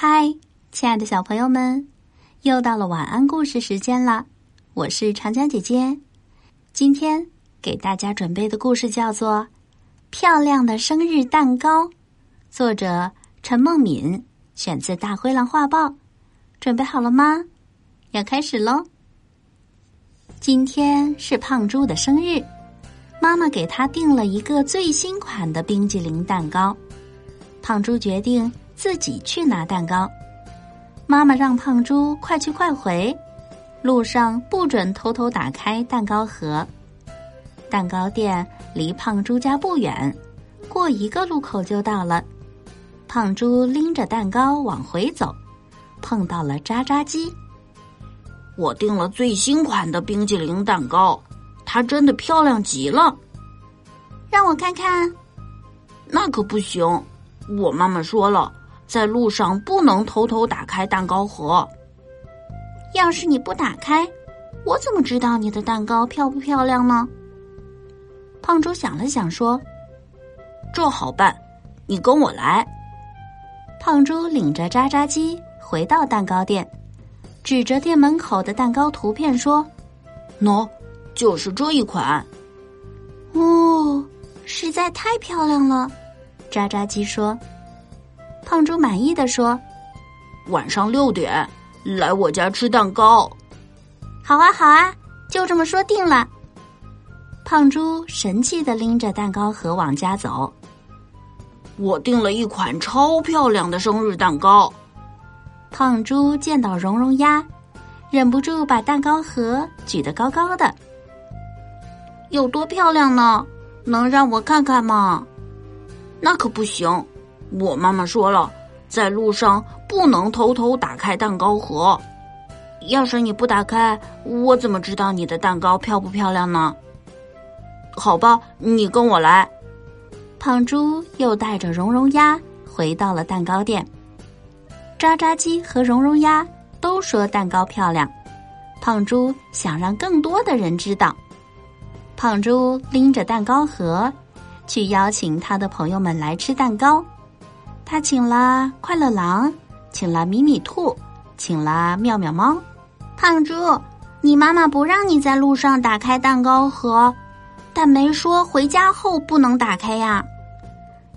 嗨，亲爱的小朋友们，又到了晚安故事时间了。我是长江姐姐，今天给大家准备的故事叫做《漂亮的生日蛋糕》，作者陈梦敏，选自《大灰狼画报》。准备好了吗？要开始喽！今天是胖猪的生日，妈妈给他订了一个最新款的冰激凌蛋糕。胖猪决定。自己去拿蛋糕，妈妈让胖猪快去快回，路上不准偷偷打开蛋糕盒。蛋糕店离胖猪家不远，过一个路口就到了。胖猪拎着蛋糕往回走，碰到了渣渣鸡。我订了最新款的冰激凌蛋糕，它真的漂亮极了。让我看看，那可不行，我妈妈说了。在路上不能偷偷打开蛋糕盒。要是你不打开，我怎么知道你的蛋糕漂不漂亮呢？胖猪想了想说：“这好办，你跟我来。”胖猪领着渣渣鸡回到蛋糕店，指着店门口的蛋糕图片说：“喏，就是这一款。”哦，实在太漂亮了，渣渣鸡说。胖猪满意的说：“晚上六点来我家吃蛋糕。”好啊，好啊，就这么说定了。胖猪神气的拎着蛋糕盒往家走。我订了一款超漂亮的生日蛋糕。胖猪见到蓉蓉鸭，忍不住把蛋糕盒举得高高的。有多漂亮呢？能让我看看吗？那可不行。我妈妈说了，在路上不能偷偷打开蛋糕盒。要是你不打开，我怎么知道你的蛋糕漂不漂亮呢？好吧，你跟我来。胖猪又带着蓉蓉鸭回到了蛋糕店。渣渣鸡和蓉蓉鸭都说蛋糕漂亮。胖猪想让更多的人知道。胖猪拎着蛋糕盒，去邀请他的朋友们来吃蛋糕。他请了快乐狼，请了米米兔，请了妙妙猫。胖猪，你妈妈不让你在路上打开蛋糕盒，但没说回家后不能打开呀。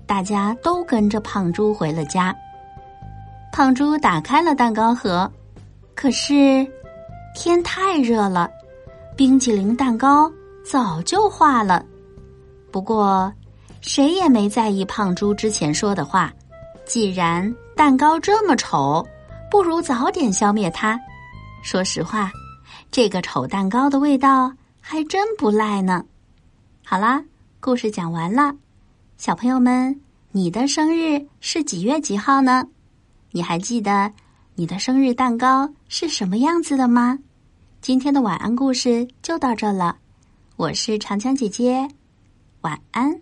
大家都跟着胖猪回了家。胖猪打开了蛋糕盒，可是天太热了，冰淇淋蛋糕早就化了。不过谁也没在意胖猪之前说的话。既然蛋糕这么丑，不如早点消灭它。说实话，这个丑蛋糕的味道还真不赖呢。好啦，故事讲完了，小朋友们，你的生日是几月几号呢？你还记得你的生日蛋糕是什么样子的吗？今天的晚安故事就到这了，我是长江姐姐，晚安。